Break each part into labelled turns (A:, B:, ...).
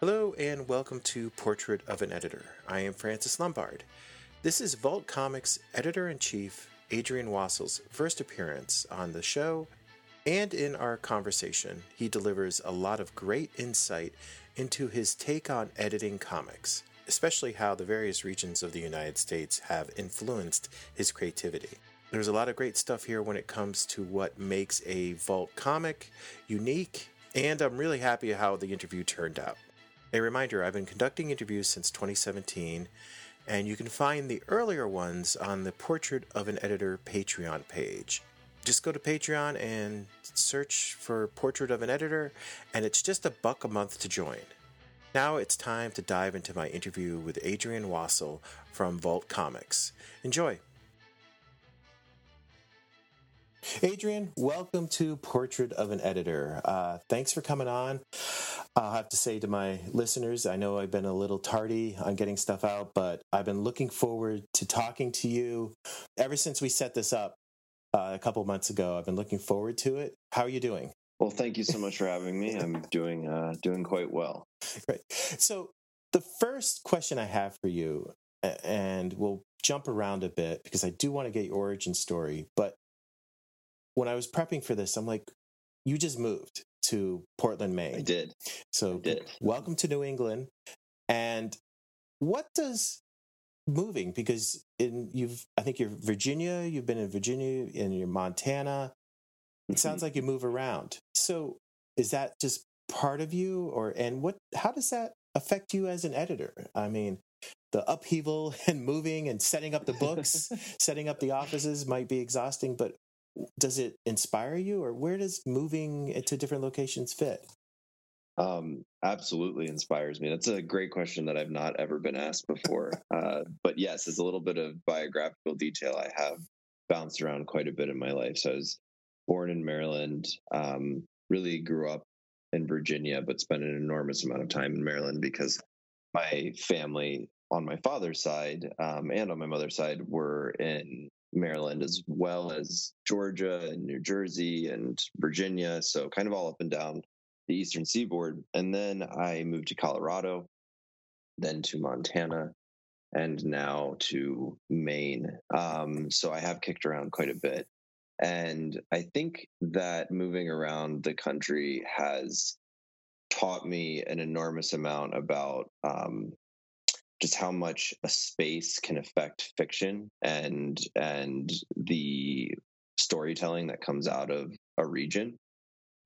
A: Hello, and welcome to Portrait of an Editor. I am Francis Lombard. This is Vault Comics editor in chief Adrian Wassel's first appearance on the show, and in our conversation, he delivers a lot of great insight into his take on editing comics, especially how the various regions of the United States have influenced his creativity. There's a lot of great stuff here when it comes to what makes a Vault comic unique, and I'm really happy how the interview turned out. A reminder I've been conducting interviews since 2017, and you can find the earlier ones on the Portrait of an Editor Patreon page. Just go to Patreon and search for Portrait of an Editor, and it's just a buck a month to join. Now it's time to dive into my interview with Adrian Wassel from Vault Comics. Enjoy! Adrian, welcome to Portrait of an Editor. Uh, thanks for coming on. I'll have to say to my listeners, I know I've been a little tardy on getting stuff out, but I've been looking forward to talking to you ever since we set this up uh, a couple months ago. I've been looking forward to it. How are you doing?
B: Well, thank you so much for having me. I'm doing uh, doing quite well.
A: Great. So the first question I have for you, and we'll jump around a bit because I do want to get your origin story, but when I was prepping for this, I'm like, you just moved to Portland, Maine.
B: I did.
A: So,
B: I did.
A: welcome to New England. And what does moving? Because in you've, I think you're Virginia. You've been in Virginia and you're Montana. It mm-hmm. sounds like you move around. So, is that just part of you, or and what? How does that affect you as an editor? I mean, the upheaval and moving and setting up the books, setting up the offices might be exhausting, but does it inspire you or where does moving to different locations fit?
B: Um, absolutely inspires me that's a great question that i've not ever been asked before uh, but yes as a little bit of biographical detail i have bounced around quite a bit in my life. So i was born in maryland um, really grew up in virginia but spent an enormous amount of time in maryland because my family on my father's side um, and on my mother's side were in Maryland as well as Georgia and New Jersey and Virginia. So kind of all up and down the eastern seaboard. And then I moved to Colorado, then to Montana, and now to Maine. Um, so I have kicked around quite a bit. And I think that moving around the country has taught me an enormous amount about um, just how much a space can affect fiction and and the storytelling that comes out of a region.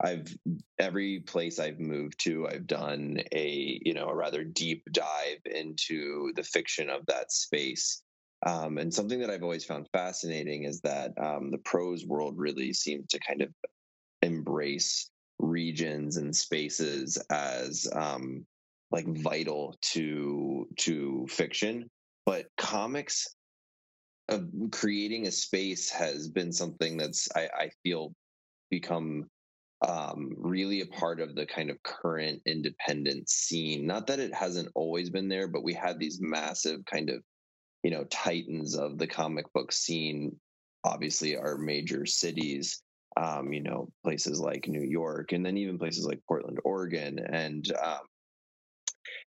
B: I've every place i've moved to i've done a you know a rather deep dive into the fiction of that space. Um, and something that i've always found fascinating is that um, the prose world really seems to kind of embrace regions and spaces as um, like vital to to fiction but comics uh, creating a space has been something that's I, I feel become um, really a part of the kind of current independent scene. Not that it hasn't always been there, but we had these massive kind of, you know, titans of the comic book scene. Obviously, our major cities, um, you know, places like New York, and then even places like Portland, Oregon, and um,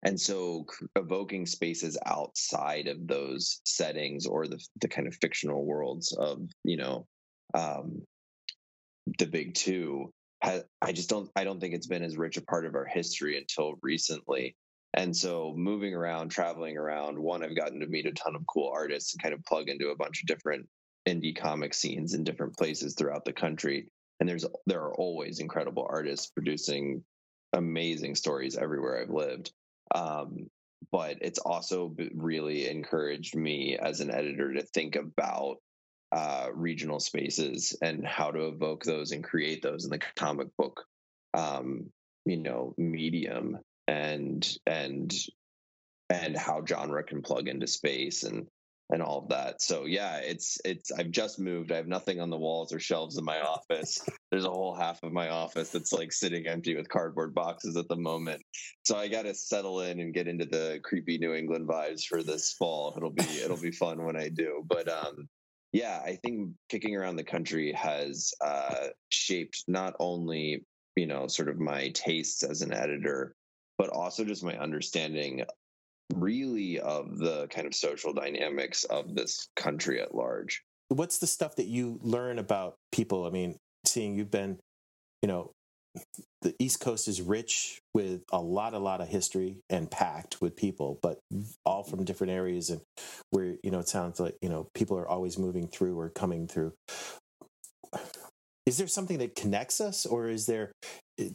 B: and so evoking spaces outside of those settings or the, the kind of fictional worlds of you know um, the big two has, i just don't i don't think it's been as rich a part of our history until recently. And so moving around traveling around one i've gotten to meet a ton of cool artists and kind of plug into a bunch of different indie comic scenes in different places throughout the country. And there's there are always incredible artists producing amazing stories everywhere i've lived um, but it's also really encouraged me as an editor to think about uh, regional spaces and how to evoke those and create those in the comic book, um, you know, medium and and and how genre can plug into space and and all of that. So yeah, it's it's I've just moved. I have nothing on the walls or shelves in my office. There's a whole half of my office that's like sitting empty with cardboard boxes at the moment. So I got to settle in and get into the creepy New England vibes for this fall. It'll be it'll be fun when I do. But um yeah, I think kicking around the country has uh shaped not only, you know, sort of my tastes as an editor, but also just my understanding really of the kind of social dynamics of this country at large.
A: What's the stuff that you learn about people? I mean, seeing you've been, you know, the East Coast is rich with a lot, a lot of history and packed with people, but all from different areas and where, you know, it sounds like, you know, people are always moving through or coming through. Is there something that connects us or is there,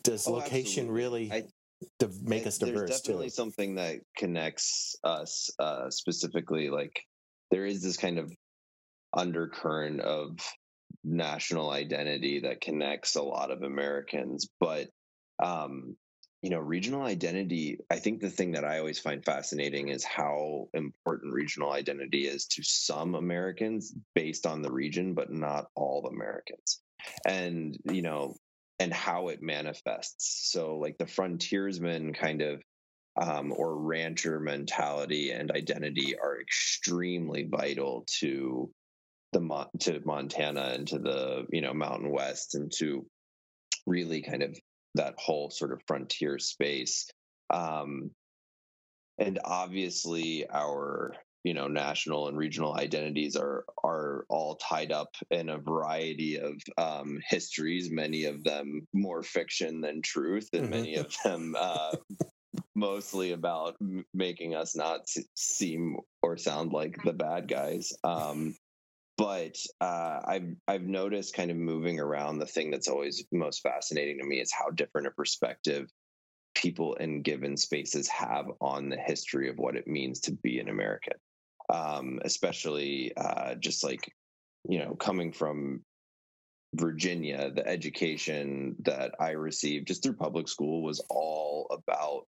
A: does oh, location absolutely. really I, to make us diverse?
B: There's definitely
A: too?
B: something that connects us uh, specifically. Like there is this kind of undercurrent of national identity that connects a lot of Americans. But, um, you know, regional identity, I think the thing that I always find fascinating is how important regional identity is to some Americans based on the region, but not all Americans. And, you know, and how it manifests. So, like the frontiersman kind of um, or rancher mentality and identity are extremely vital to the to Montana and to the you know Mountain West and to really kind of that whole sort of frontier space. Um, and obviously, our you know national and regional identities are are all tied up in a variety of um, histories. Many of them more fiction than truth, and many mm-hmm. of them uh, mostly about m- making us not seem or sound like the bad guys. Um, but uh, I've I've noticed kind of moving around the thing that's always most fascinating to me is how different a perspective people in given spaces have on the history of what it means to be an American, um, especially uh, just like you know coming from Virginia, the education that I received just through public school was all about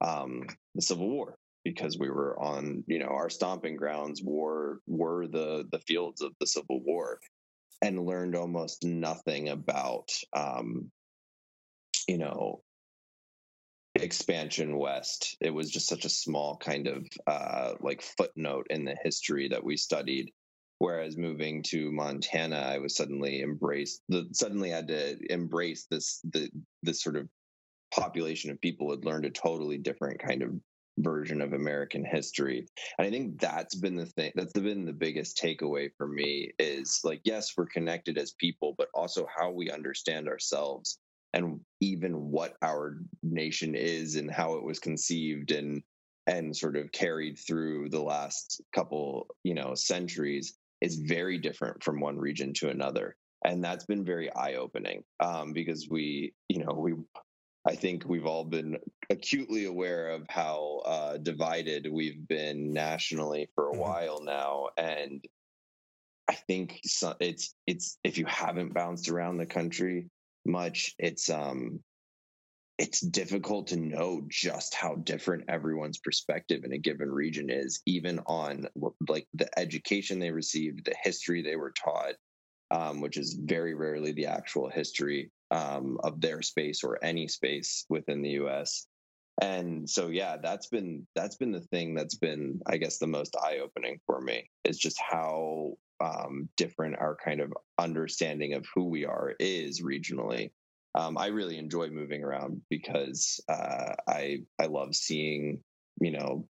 B: um, the Civil War because we were on you know our stomping grounds were were the the fields of the civil war and learned almost nothing about um you know expansion west it was just such a small kind of uh like footnote in the history that we studied whereas moving to montana i was suddenly embraced the suddenly had to embrace this the this sort of population of people had learned a totally different kind of version of American history. And I think that's been the thing that's been the biggest takeaway for me is like, yes, we're connected as people, but also how we understand ourselves and even what our nation is and how it was conceived and and sort of carried through the last couple, you know, centuries is very different from one region to another. And that's been very eye opening um, because we, you know, we I think we've all been acutely aware of how uh, divided we've been nationally for a mm-hmm. while now, and I think it's it's if you haven't bounced around the country much, it's um it's difficult to know just how different everyone's perspective in a given region is, even on like the education they received, the history they were taught, um, which is very rarely the actual history um, of their space or any space within the U.S. And so, yeah, that's been that's been the thing that's been, I guess, the most eye opening for me is just how um, different our kind of understanding of who we are is regionally. Um, I really enjoy moving around because uh, I I love seeing you know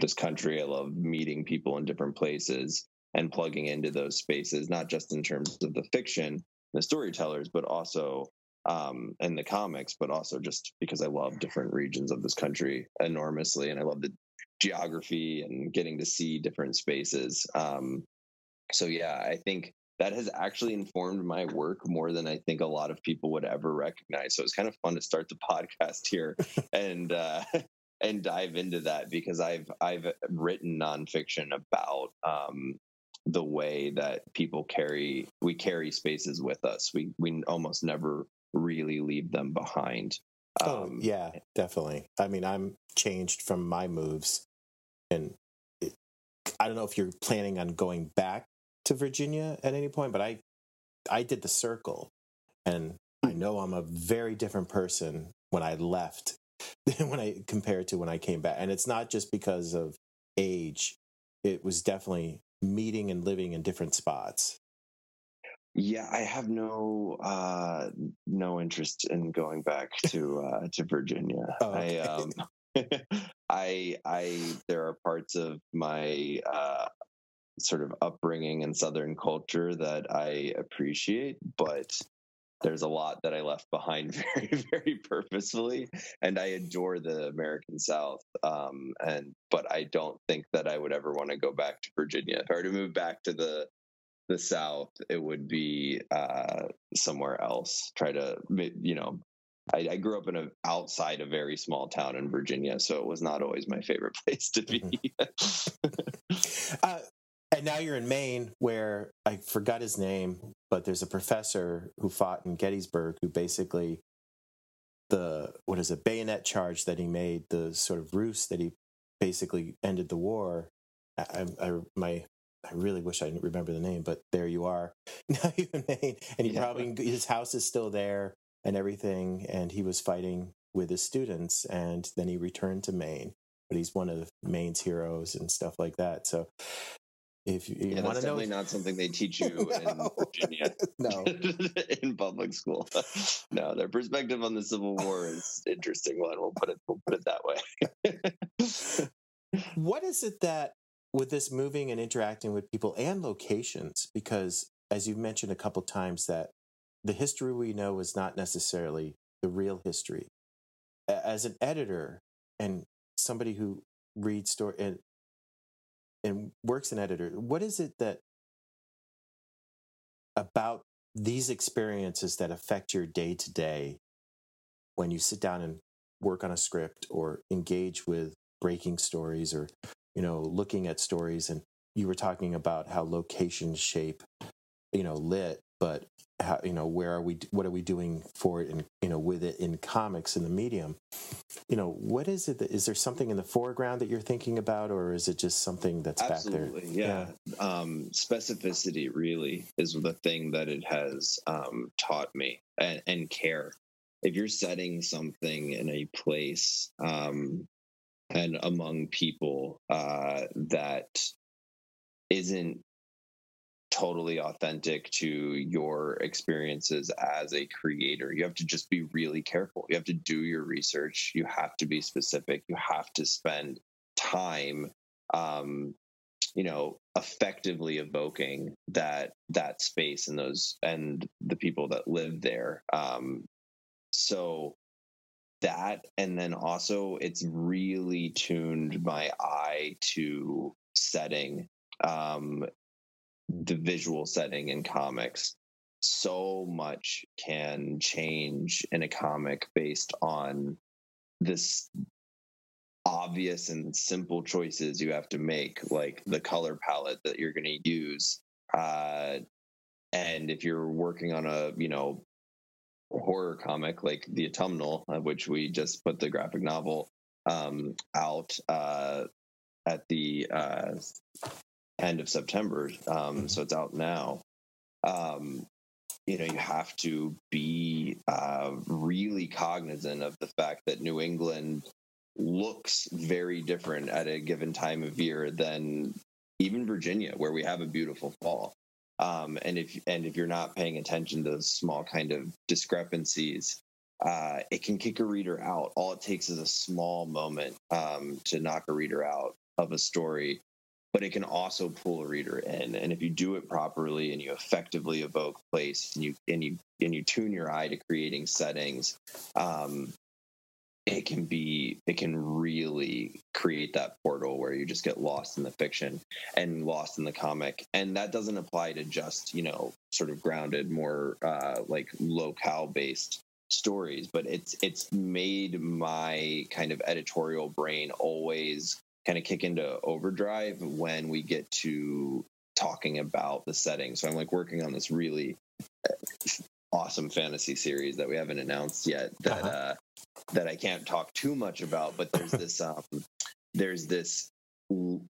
B: this country. I love meeting people in different places and plugging into those spaces, not just in terms of the fiction, the storytellers, but also um, in the comics, but also just because I love different regions of this country enormously, and I love the geography and getting to see different spaces. Um, so yeah, I think that has actually informed my work more than I think a lot of people would ever recognize. So it's kind of fun to start the podcast here and uh, and dive into that because I've I've written nonfiction about um, the way that people carry we carry spaces with us. We we almost never really leave them behind.
A: Oh um, yeah, definitely. I mean, I'm changed from my moves, and it, I don't know if you're planning on going back to Virginia at any point, but I I did the circle, and I hmm. know I'm a very different person when I left than when I compared to when I came back, and it's not just because of age. It was definitely meeting and living in different spots?
B: Yeah, I have no uh no interest in going back to uh, to Virginia. Oh, okay. I um, I I there are parts of my uh, sort of upbringing and Southern culture that I appreciate, but there's a lot that I left behind very, very purposefully. And I adore the American South. Um, and but I don't think that I would ever want to go back to Virginia. If I were to move back to the the South, it would be uh, somewhere else. Try to, you know, I, I, grew up in a outside a very small town in Virginia, so it was not always my favorite place to be.
A: Mm-hmm. uh, now you're in Maine, where I forgot his name, but there's a professor who fought in Gettysburg who basically the what is a bayonet charge that he made, the sort of ruse that he basically ended the war. I, I my I really wish I remember the name, but there you are. Now you're in Maine, and he yeah. probably his house is still there and everything, and he was fighting with his students, and then he returned to Maine. But he's one of Maine's heroes and stuff like that. So if you,
B: you
A: yeah,
B: want to know, not something they teach you no. in Virginia,
A: no,
B: in public school. no, their perspective on the Civil War is interesting one. We'll put it we'll put it that
A: way. what is it that with this moving and interacting with people and locations? Because as you've mentioned a couple times, that the history we know is not necessarily the real history. As an editor and somebody who reads story and and works an editor, what is it that about these experiences that affect your day to day when you sit down and work on a script or engage with breaking stories or you know looking at stories? And you were talking about how locations shape you know lit but how you know where are we what are we doing for it and you know with it in comics in the medium? You know what is it that is there something in the foreground that you're thinking about or is it just something that's
B: Absolutely,
A: back
B: there? Yeah, yeah. Um, specificity really is the thing that it has um, taught me and, and, care. If you're setting something in a place um, and among people uh, that isn't totally authentic to your experiences as a creator. You have to just be really careful. You have to do your research. You have to be specific. You have to spend time, um, you know, effectively evoking that that space and those and the people that live there. Um, so that, and then also, it's really tuned my eye to setting um, the visual setting in comics so much can change in a comic based on this obvious and simple choices you have to make like the color palette that you're going to use. Uh, and if you're working on a you know horror comic like the autumnal which we just put the graphic novel um, out uh, at the uh, end of September. Um, so it's out now. Um, you know, you have to be uh, really cognizant of the fact that New England looks very different at a given time of year than even Virginia, where we have a beautiful fall. Um, and if and if you're not paying attention to those small kind of discrepancies, uh, it can kick a reader out. All it takes is a small moment um, to knock a reader out of a story but it can also pull a reader in. And if you do it properly and you effectively evoke place and you and you and you tune your eye to creating settings, um, it can be it can really create that portal where you just get lost in the fiction and lost in the comic. And that doesn't apply to just you know sort of grounded, more uh, like locale based stories but it's it's made my kind of editorial brain always kind of kick into overdrive when we get to talking about the setting. So I'm like working on this really uh, awesome fantasy series that we haven't announced yet that uh-huh. uh, that I can't talk too much about. But there's this um, there's this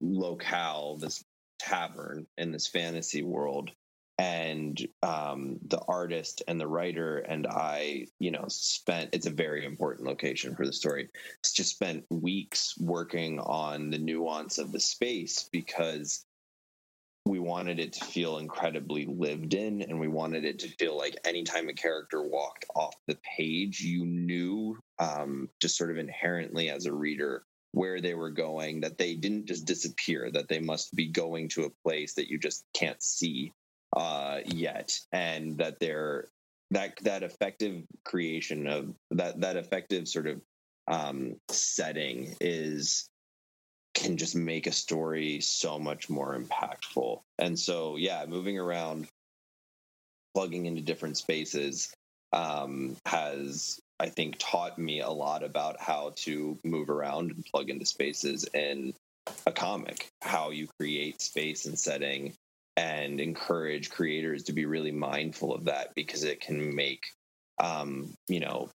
B: locale, this tavern in this fantasy world and um, the artist and the writer and I, you know, spent. It's a very important location for the story. Just spent weeks working on the nuance of the space because we wanted it to feel incredibly lived in and we wanted it to feel like anytime a character walked off the page you knew um, just sort of inherently as a reader where they were going that they didn't just disappear that they must be going to a place that you just can't see uh, yet and that they're that that effective creation of that that effective sort of um, setting is can just make a story so much more impactful. And so, yeah, moving around, plugging into different spaces um, has, I think, taught me a lot about how to move around and plug into spaces in a comic, how you create space and setting and encourage creators to be really mindful of that because it can make um, you know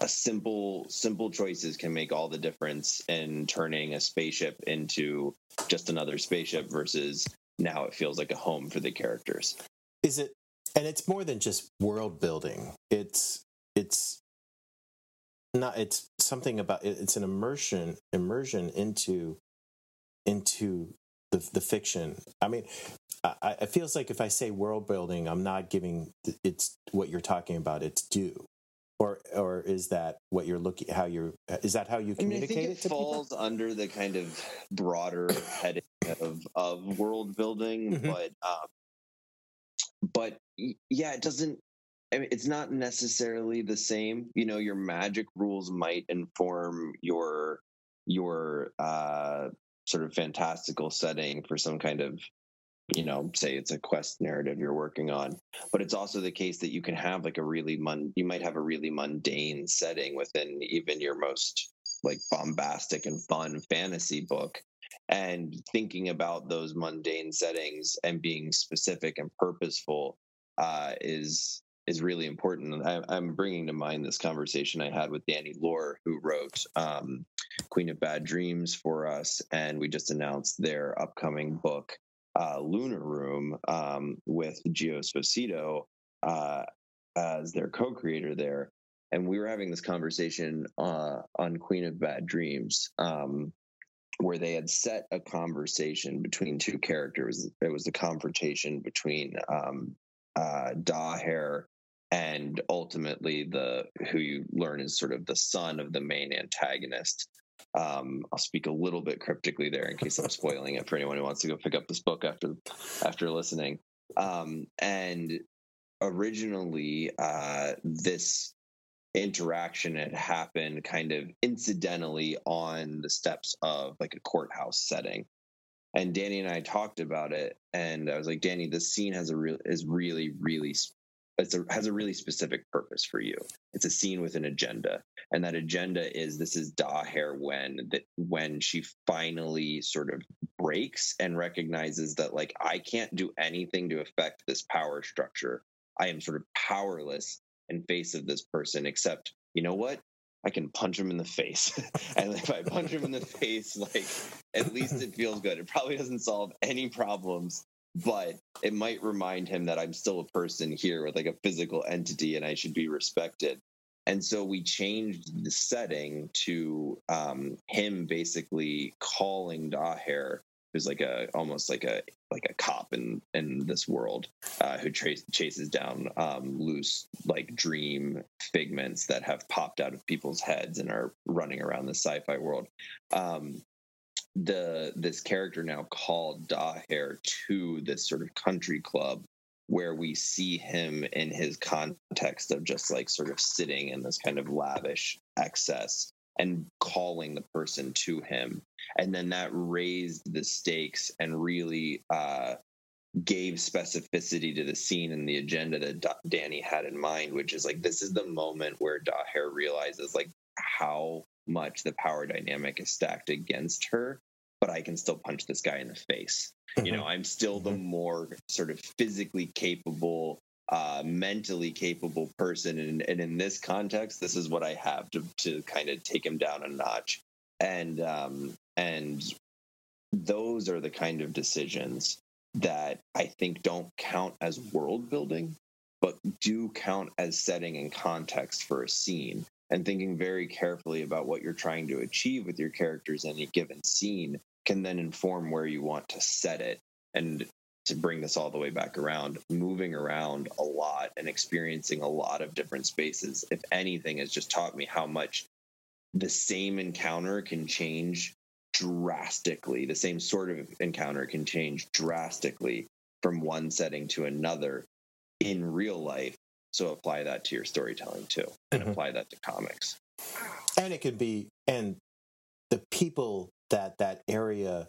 B: a simple simple choices can make all the difference in turning a spaceship into just another spaceship versus now it feels like a home for the characters.
A: Is it and it's more than just world building. It's it's not it's something about it's an immersion immersion into into the, the fiction. I mean I, it feels like if i say world building i'm not giving it's what you're talking about its due or or is that what you're looking how you're is that how you communicate I, mean, I
B: think it, it falls people? under the kind of broader heading of of world building mm-hmm. but um but yeah it doesn't I mean, it's not necessarily the same you know your magic rules might inform your your uh sort of fantastical setting for some kind of you know say it's a quest narrative you're working on but it's also the case that you can have like a really mun- you might have a really mundane setting within even your most like bombastic and fun fantasy book and thinking about those mundane settings and being specific and purposeful uh, is is really important. I, am bringing to mind this conversation I had with Danny Lore, who wrote um, Queen of Bad Dreams for us, and we just announced their upcoming book uh, Lunar Room um, with Gio Esposito uh, as their co-creator there, and we were having this conversation uh, on Queen of Bad Dreams, um, where they had set a conversation between two characters. It was a confrontation between um, uh, Daher and ultimately the who you learn is sort of the son of the main antagonist. Um, I'll speak a little bit cryptically there in case I'm spoiling it for anyone who wants to go pick up this book after after listening. Um, and originally, uh, this interaction had happened kind of incidentally on the steps of like a courthouse setting. And Danny and I talked about it, and I was like, Danny, this scene has a real is really, really it's has a really specific purpose for you. It's a scene with an agenda, and that agenda is this is Daher when that when she finally sort of breaks and recognizes that like I can't do anything to affect this power structure. I am sort of powerless in face of this person, except you know what? I can punch him in the face. and if I punch him in the face, like at least it feels good. It probably doesn't solve any problems, but it might remind him that I'm still a person here with like a physical entity and I should be respected. And so we changed the setting to um, him basically calling Daher, who's like a almost like a like a cop in in this world, uh, who trace, chases down um, loose like dream figments that have popped out of people's heads and are running around the sci-fi world. Um, the this character now called Daher to this sort of country club where we see him in his context of just like sort of sitting in this kind of lavish excess and calling the person to him. And then that raised the stakes and really uh, gave specificity to the scene and the agenda that D- danny had in mind which is like this is the moment where daher realizes like how much the power dynamic is stacked against her, but I can still punch this guy in the face. Mm-hmm. You know, I'm still the mm-hmm. more sort of physically capable, uh, mentally capable person. And, and in this context, this is what I have to, to kind of take him down a notch. And, um, and those are the kind of decisions that I think don't count as world building, but do count as setting and context for a scene and thinking very carefully about what you're trying to achieve with your characters in a given scene can then inform where you want to set it and to bring this all the way back around, moving around a lot and experiencing a lot of different spaces, if anything, has just taught me how much the same encounter can change drastically. The same sort of encounter can change drastically from one setting to another in real life. So apply that to your storytelling too, and mm-hmm. apply that to comics.
A: And it could be, and the people that that area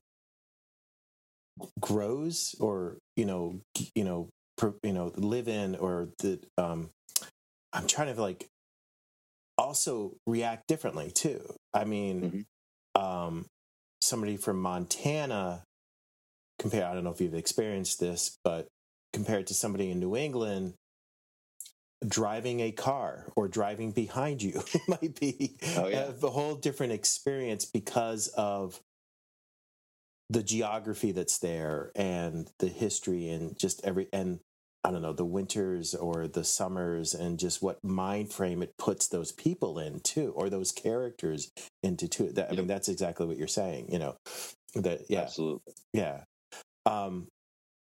A: grows or you know you know you know live in or the um i'm trying to like also react differently too i mean mm-hmm. um somebody from montana compared i don't know if you've experienced this but compared to somebody in new england driving a car or driving behind you It might be oh, yeah. a, a whole different experience because of the geography that's there and the history and just every and I don't know the winters or the summers and just what mind frame it puts those people in too or those characters into too. That, I mean that's exactly what you're saying. You know that yeah
B: absolutely
A: yeah. Um,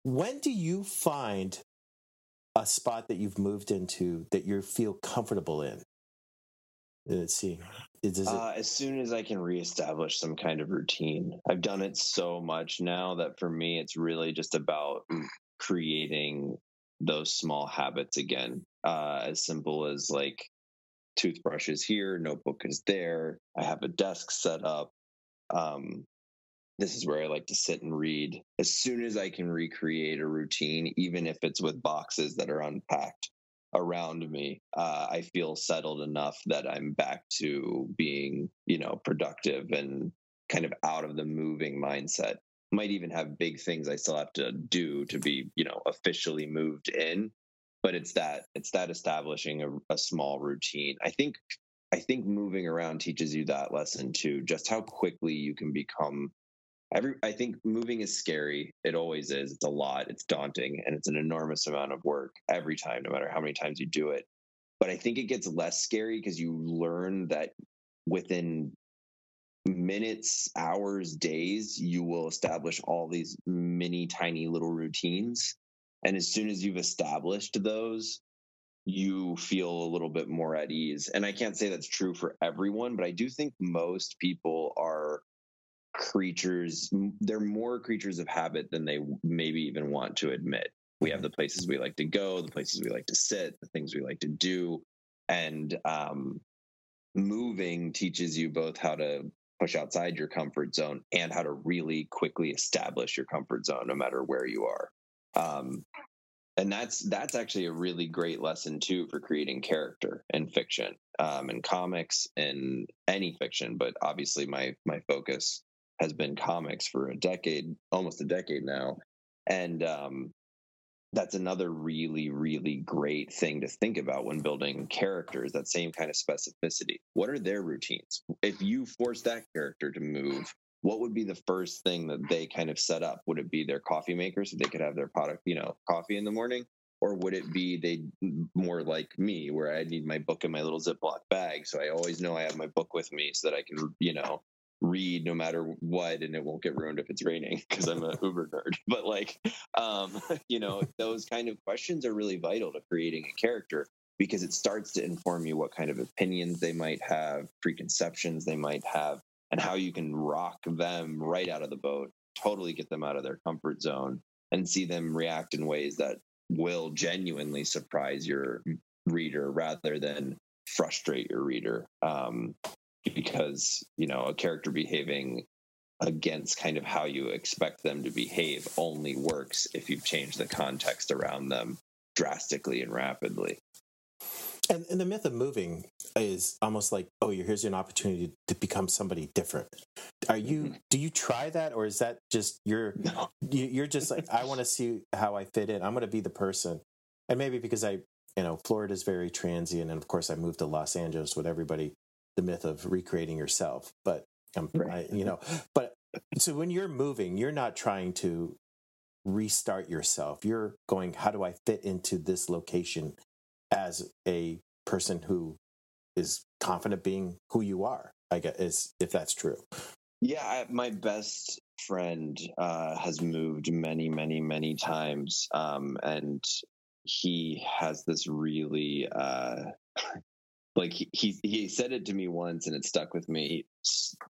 A: when do you find a spot that you've moved into that you feel comfortable in? Let's see.
B: Is, uh, as soon as I can reestablish some kind of routine, I've done it so much now that for me, it's really just about creating those small habits again. Uh, as simple as like toothbrush is here, notebook is there. I have a desk set up. Um, this is where I like to sit and read. As soon as I can recreate a routine, even if it's with boxes that are unpacked, around me, uh, I feel settled enough that I'm back to being, you know, productive and kind of out of the moving mindset. Might even have big things I still have to do to be, you know, officially moved in. But it's that it's that establishing a, a small routine. I think I think moving around teaches you that lesson too, just how quickly you can become every i think moving is scary. It always is. It's a lot. It's daunting and it's an enormous amount of work every time no matter how many times you do it. But i think it gets less scary because you learn that within minutes hours days you will establish all these mini tiny little routines. And as soon as you've established those you feel a little bit more at ease. And i can't say that's true for everyone but i do think most people are creatures they're more creatures of habit than they maybe even want to admit. We have the places we like to go the places we like to sit the things we like to do. And um, moving teaches you both how to push outside your comfort zone and how to really quickly establish your comfort zone no matter where you are. Um, and that's that's actually a really great lesson too for creating character in fiction um, and comics and any fiction but obviously my my focus has been comics for a decade, almost a decade now. And um, that's another really, really great thing to think about when building characters, that same kind of specificity. What are their routines? If you force that character to move, what would be the first thing that they kind of set up? Would it be their coffee maker so they could have their product, you know, coffee in the morning? Or would it be they more like me, where I need my book in my little Ziploc bag, so I always know I have my book with me, so that I can, you know, read no matter what and it won't get ruined if it's raining because i'm a uber nerd. But like um you know those kind of questions are really vital to creating a character because it starts to inform you what kind of opinions they might have preconceptions they might have and how you can rock them right out of the boat totally get them out of their comfort zone and see them react in ways that will genuinely surprise your reader rather than frustrate your reader. Um, because you know a character behaving against kind of how you expect them to behave only works if you've changed the context around them drastically and rapidly.
A: And, and the myth of moving is almost like, oh, here's an opportunity to become somebody different. Are you? Mm-hmm. Do you try that, or is that just you're? No. You're just like, I want to see how I fit in. I'm going to be the person, and maybe because I, you know, Florida is very transient, and of course I moved to Los Angeles with everybody the myth of recreating yourself. But um, right. I, you know, but so when you're moving, you're not trying to restart yourself. You're going, how do I fit into this location as a person who is confident being who you are? I guess is if that's true.
B: Yeah, I, my best friend uh, has moved many, many, many times, um, and he has this really uh, like he, he he said it to me once, and it stuck with me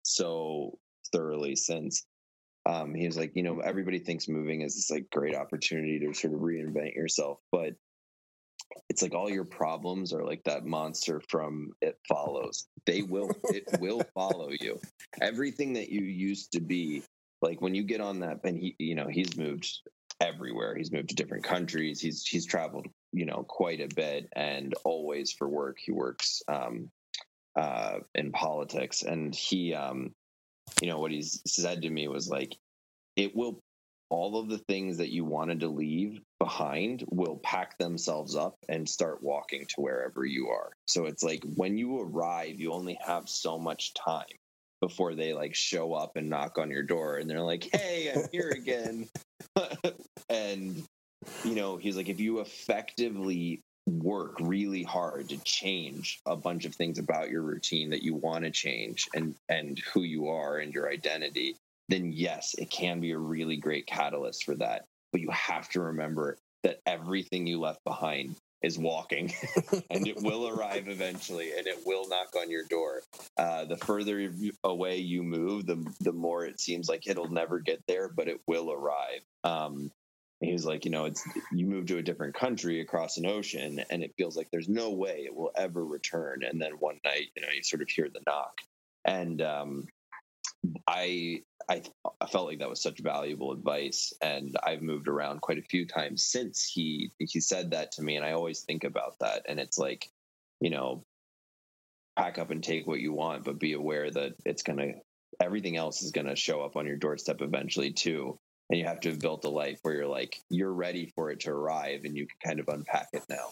B: so thoroughly since. Um, he was like, you know, everybody thinks moving is this like great opportunity to sort of reinvent yourself, but it's like all your problems are like that monster from it follows they will it will follow you everything that you used to be like when you get on that and he you know he's moved everywhere. He's moved to different countries. He's he's traveled you know quite a bit and always for work. He works um uh in politics. And he um you know what he's said to me was like it will all of the things that you wanted to leave behind will pack themselves up and start walking to wherever you are. So it's like when you arrive, you only have so much time before they like show up and knock on your door and they're like, "Hey, I'm here again." and you know, he's like if you effectively work really hard to change a bunch of things about your routine that you want to change and and who you are and your identity then yes, it can be a really great catalyst for that. But you have to remember that everything you left behind is walking and it will arrive eventually and it will knock on your door. Uh, the further away you move, the, the more it seems like it'll never get there, but it will arrive. Um, he was like, you know, it's you move to a different country across an ocean, and it feels like there's no way it will ever return. And then one night, you know, you sort of hear the knock, and um, I, I I felt like that was such valuable advice, and I've moved around quite a few times since he he said that to me, and I always think about that, and it's like, you know, pack up and take what you want, but be aware that it's gonna everything else is gonna show up on your doorstep eventually too, and you have to have built a life where you're like you're ready for it to arrive, and you can kind of unpack it now.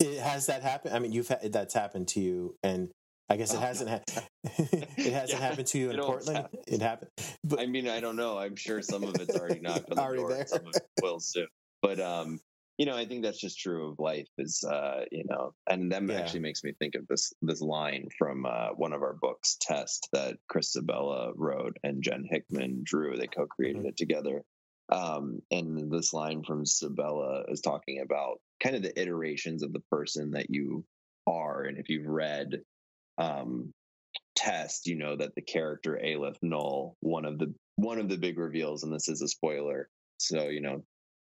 A: It, has that happened? I mean, you've had, that's happened to you, and I guess it oh, hasn't. Ha- it hasn't yeah, happened to you in Portland. Happen. It happened.
B: But I mean, I don't know. I'm sure some of it's already knocked on the already door. There. Some of it will soon. But um, you know, I think that's just true of life. Is uh, you know, and that yeah. actually makes me think of this this line from uh, one of our books, Test, that Chris Sebela wrote and Jen Hickman drew. They co-created mm-hmm. it together. Um, and this line from Sebela is talking about kind of the iterations of the person that you are, and if you've read um, test, you know that the character Aleph Null, one of the one of the big reveals, and this is a spoiler, so you know,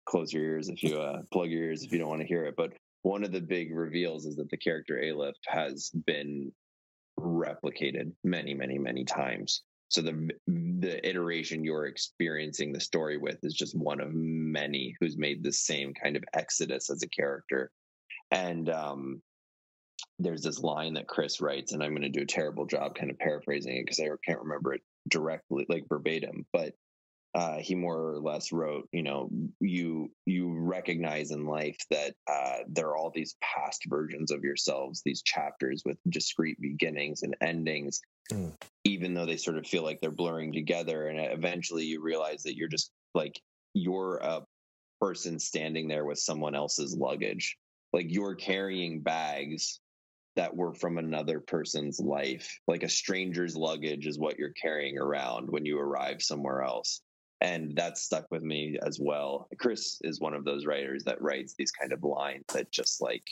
B: close your ears if you uh, plug your ears if you don't want to hear it. But one of the big reveals is that the character Aleph has been replicated many, many, many times. So the the iteration you're experiencing the story with is just one of many who's made the same kind of exodus as a character. And um, there's this line that Chris writes, and I'm going to do a terrible job kind of paraphrasing it because I can't remember it directly, like verbatim, but uh, he more or less wrote, you know, you you recognize in life that uh, there are all these past versions of yourselves, these chapters with discrete beginnings and endings, mm. even though they sort of feel like they're blurring together, and eventually you realize that you're just like you're a person standing there with someone else's luggage, like you're carrying bags that were from another person's life. Like a stranger's luggage is what you're carrying around when you arrive somewhere else. And that stuck with me as well. Chris is one of those writers that writes these kind of lines that just like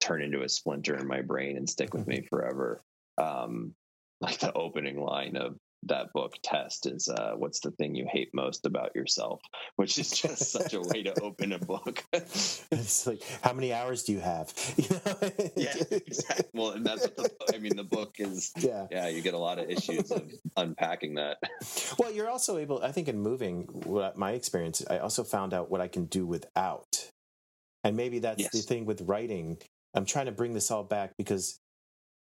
B: turn into a splinter in my brain and stick with me mm-hmm. forever. Um, like the opening line of that book test is uh, what's the thing you hate most about yourself? Which is just such a way to open a book.
A: It's like how many hours do you have?
B: Yeah exactly well and that's what the i mean the book is yeah. yeah you get a lot of issues of unpacking that.
A: Well you're also able i think in moving what my experience i also found out what i can do without. And maybe that's yes. the thing with writing. I'm trying to bring this all back because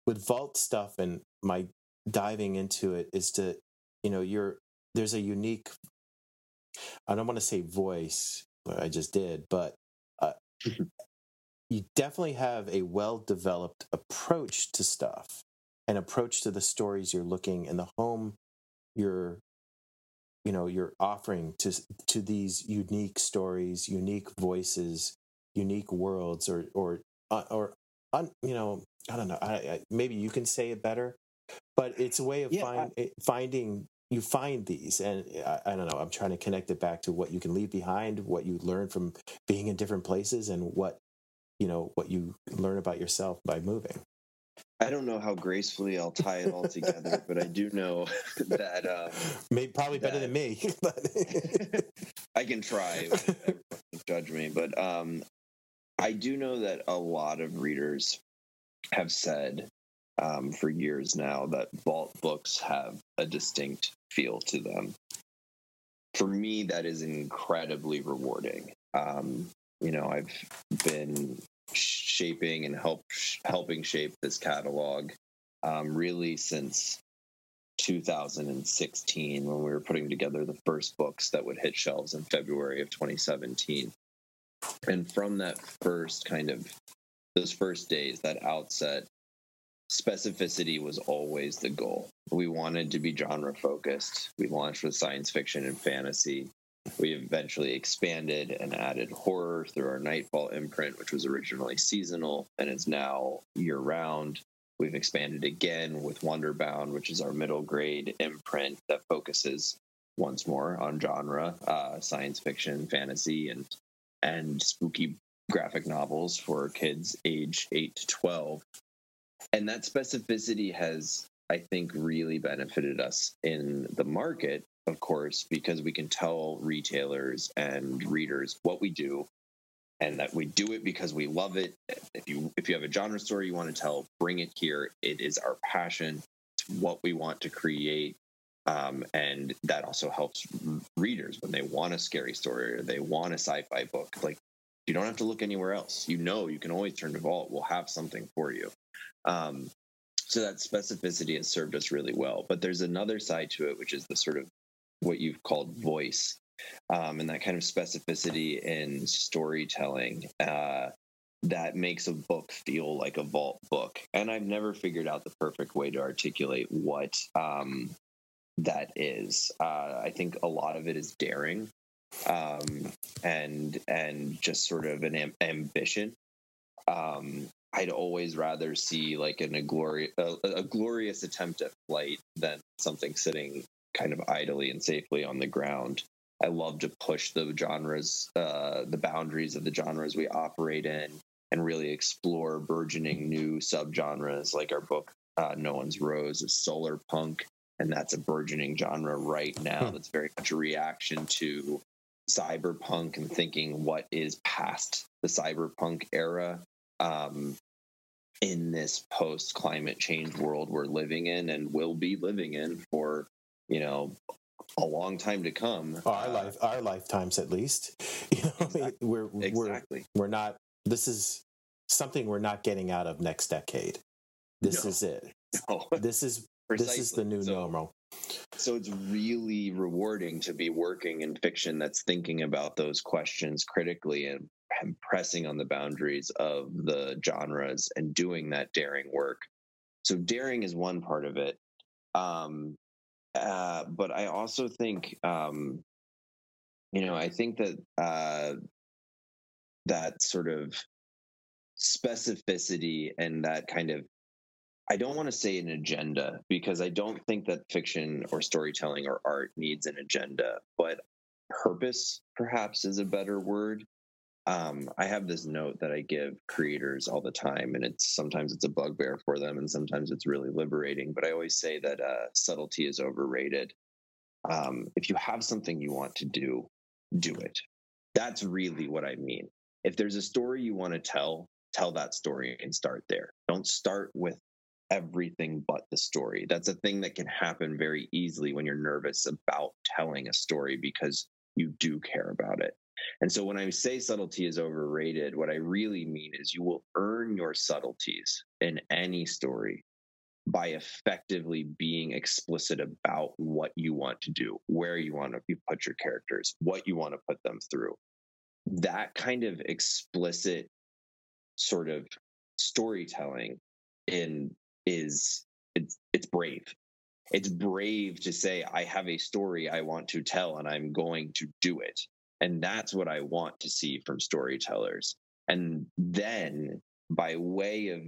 A: with vault stuff and my diving into it is to you know you're there's a unique i don't want to say voice i just did but uh, you definitely have a well developed approach to stuff an approach to the stories you're looking and the home you're you know you're offering to to these unique stories unique voices unique worlds or or uh, or un, you know i don't know I, I, maybe you can say it better but it's a way of
B: Yeah,
A: find, eh, finding you find these and I, I don't know i'm trying to connect it back to what you can leave behind what you learn from being in different places and what you know what you learn about yourself by moving
B: I don't know how gracefully I'll tie it all together, but I do know that um,
A: Maybe, probably better than me but
B: I can try. Judge me, but um, I do know that a lot of readers have said um, for years now that vault books have a distinct feel to them. For me, that is incredibly rewarding. Um, you know, I've been shaping and help helping shape this catalog um, really since 2016 when we were putting together the first books that would hit shelves in February of 2017. And from that first kind of those first days, that outset, specificity was always the goal. We wanted to be genre focused. We launched with science fiction and fantasy. We eventually expanded and added horror through our Nightfall imprint, which was originally seasonal and is now year round. We've expanded again with Wonderbound, which is our middle grade imprint that focuses once more on genre, uh, science fiction, fantasy, and and spooky graphic novels for kids age eight to twelve. And that specificity has, I think, really benefited us in the market, of course, because we can tell retailers and readers what we do and that we do it because we love it. If you if you have a genre story you want to tell, bring it here. It is our passion. It's what we want to create. Um, and that also helps readers when they want a scary story or they want a sci-fi book. Like you don't have to look anywhere else. You know you can always turn to Vault. We'll have something for you. Um, so that specificity has served us really well. But there's another side to it, which is the sort of what you've called voice um, and that kind of specificity in storytelling uh, that makes a book feel like a vault book. And I've never figured out the perfect way to articulate what um, that is. Uh, I think a lot of it is daring um, and and just sort of an am- ambition. Um, I'd always rather see like an, a, glori- a, a glorious attempt at flight than something sitting kind of idly and safely on the ground. I love to push the genres, uh, the boundaries of the genres we operate in, and really explore burgeoning new subgenres. Like our book, uh, "No One's Rose," is solar punk, and that's a burgeoning genre right now.
A: Hmm.
B: That's very much a reaction to cyberpunk and thinking what is past the cyberpunk era um, in this post climate change world we're living in and will be living in for you know a long time to come.
A: our
B: Uh,
A: life our lifetimes at least you know
B: Exactly.
A: we're we're
B: exactly.
A: we're not this is something we're not getting out of next decade this
B: No.
A: is it
B: No,
A: this is this is the new
B: So-
A: normal
B: So it's really rewarding to be working in fiction that's thinking about those questions critically and pressing on the boundaries of the genres and doing that daring work. So daring is one part of it. Um, uh, but I also think, um, you know, I think that uh, that sort of specificity and that kind of I don't want to say an agenda because I don't think that fiction or storytelling or art needs an agenda, but purpose perhaps is a better word. Um, I have this note that I give creators all the time, and it's sometimes it's a bugbear for them, and sometimes it's really liberating. But I always say that uh, subtlety is overrated. Um, if you have something you want to do, do it. That's really what I mean. If there's a story you want to tell, tell that story and start there. Don't start with everything but the story. That's a thing that can happen very easily when you're nervous about telling a story because you do care about it. And so when I say subtlety is overrated, what I really mean is you will earn your subtleties in any story by effectively being explicit about what you want to do, where you want to put your characters, what you want to put them through. That kind of explicit sort of storytelling in is it's it's brave. It's brave to say I have a story I want to tell and I'm going to do it. And that's what I want to see from storytellers. And then by way of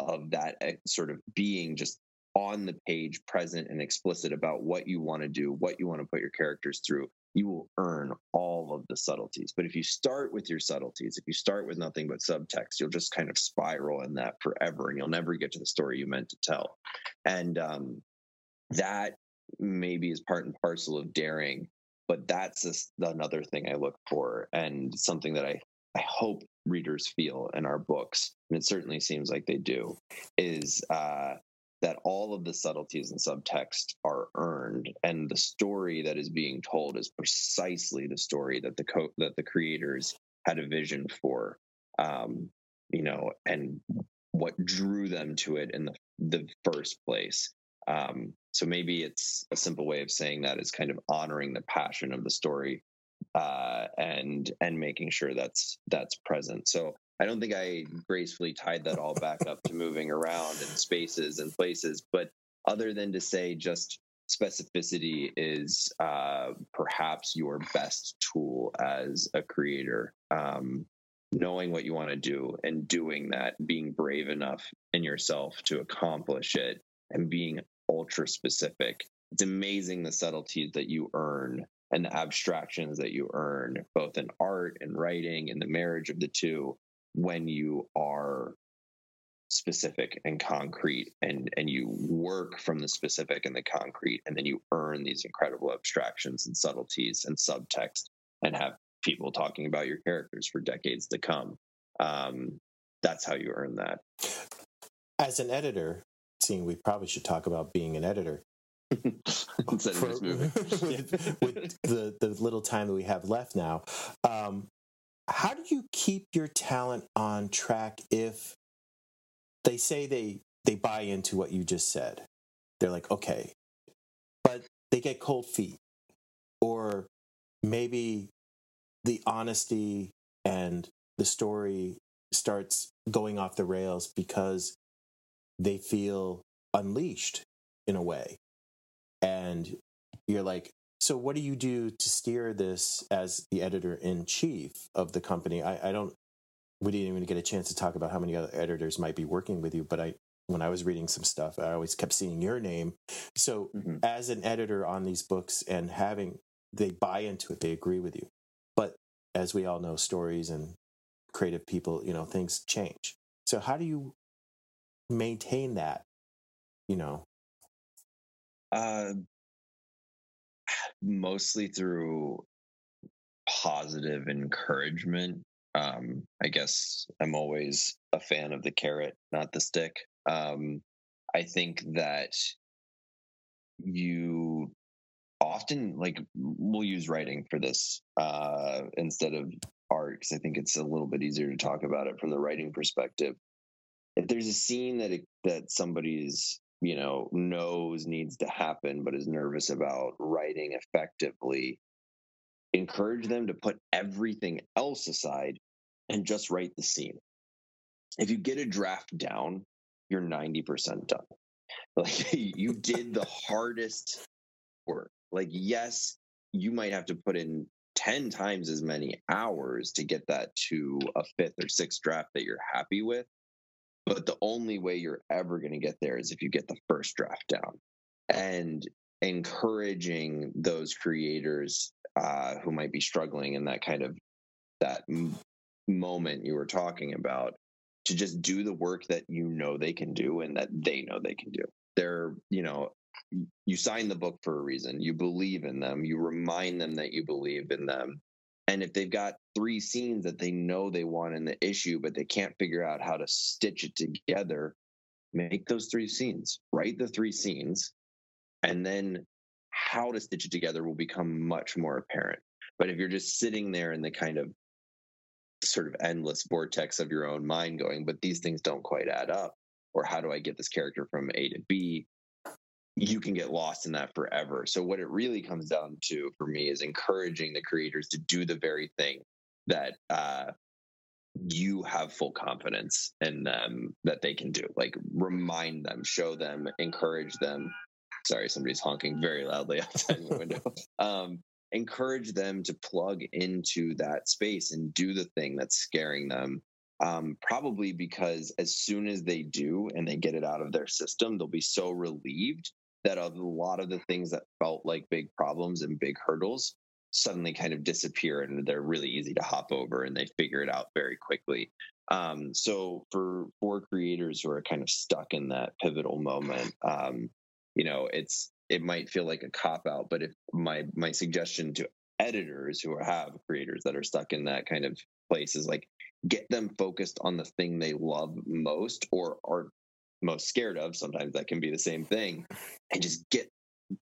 B: of that eh, sort of being just on the page present and explicit about what you want to do, what you want to put your characters through, you will earn all of the subtleties. But if you start with your subtleties, if you start with nothing but subtext, you'll just kind of spiral in that forever and you'll never get to the story you meant to tell. And um, that maybe is part and parcel of daring, but that's just another thing I look for and something that I, I hope readers feel in our books, and it certainly seems like they do, is uh, that all of the subtleties and subtext are earned and the story that is being told is precisely the story that the co- that the creators had a vision for um, you know and what drew them to it in the, the first place. Um, so maybe it's a simple way of saying that is kind of honoring the passion of the story uh, and and making sure that's that's present so I don't think I gracefully tied that all back up to moving around and spaces and places, but other than to say just specificity is uh, perhaps your best tool as a creator. Um, knowing what you want to do and doing that, being brave enough in yourself to accomplish it, and being ultra specific. It's amazing the subtleties that you earn and the abstractions that you earn, both in art and writing and the marriage of the two when you are specific and concrete and and you work from the specific and the concrete and then you earn these incredible abstractions and subtleties and subtext and have people talking about your characters for decades to come um, that's how you earn that
A: as an editor seeing we probably should talk about being an editor. For, with, with the, the little time that we have left now. Um, how do you keep your talent on track if they say they they buy into what you just said? They're like okay. But they get cold feet. Or maybe the honesty and the story starts going off the rails because they feel unleashed in a way and you're like so, what do you do to steer this as the editor in chief of the company? I, I don't. We didn't even get a chance to talk about how many other editors might be working with you, but I, when I was reading some stuff, I always kept seeing your name. So, mm-hmm. as an editor on these books and having they buy into it, they agree with you. But as we all know, stories and creative people, you know, things change. So, how do you maintain that? You know,
B: uh, mostly through positive encouragement. Um, I guess I'm always a fan of the carrot, not the stick. Um, I think that you often like we'll use writing for this uh, instead of art because I think it's a little bit easier to talk about it from the writing perspective. If there's a scene that it, that somebody's you know knows needs to happen but is nervous about writing effectively encourage them to put everything else aside and just write the scene. If you get a draft down you're 90% done. Like you did the hardest work. Like yes you might have to put in 10 times as many hours to get that to a fifth or sixth draft that you're happy with but the only way you're ever going to get there is if you get the first draft down. And encouraging those creators uh, who might be struggling in that kind of that m- moment you were talking about to just do the work that you know they can do and that they know they can do. They're, you know, you sign the book for a reason. You believe in them. You remind them that you believe in them. And if they've got three scenes that they know they want in the issue, but they can't figure out how to stitch it together, make those three scenes, write the three scenes, and then how to stitch it together will become much more apparent. But if you're just sitting there in the kind of sort of endless vortex of your own mind going, but these things don't quite add up, or how do I get this character from A to B? You can get lost in that forever. So what it really comes down to for me is encouraging the creators to do the very thing that uh, you have full confidence in them that they can do. Like remind them, show them, encourage them. Sorry, somebody's honking very loudly outside the window. Um, encourage them to plug into that space and do the thing that's scaring them Um, probably because as soon as they do and they get it out of their system, they'll be so relieved that a lot of the things that felt like big problems and big hurdles suddenly kind of disappear and they're really easy to hop over and they figure it out very quickly. Um, so for for creators who are kind of stuck in that pivotal moment, um, you know, it's it might feel like a cop out, but if my my suggestion to editors who have creators that are stuck in that kind of place is like get them focused on the thing they love most or are most scared of. Sometimes that can be the same thing, and just get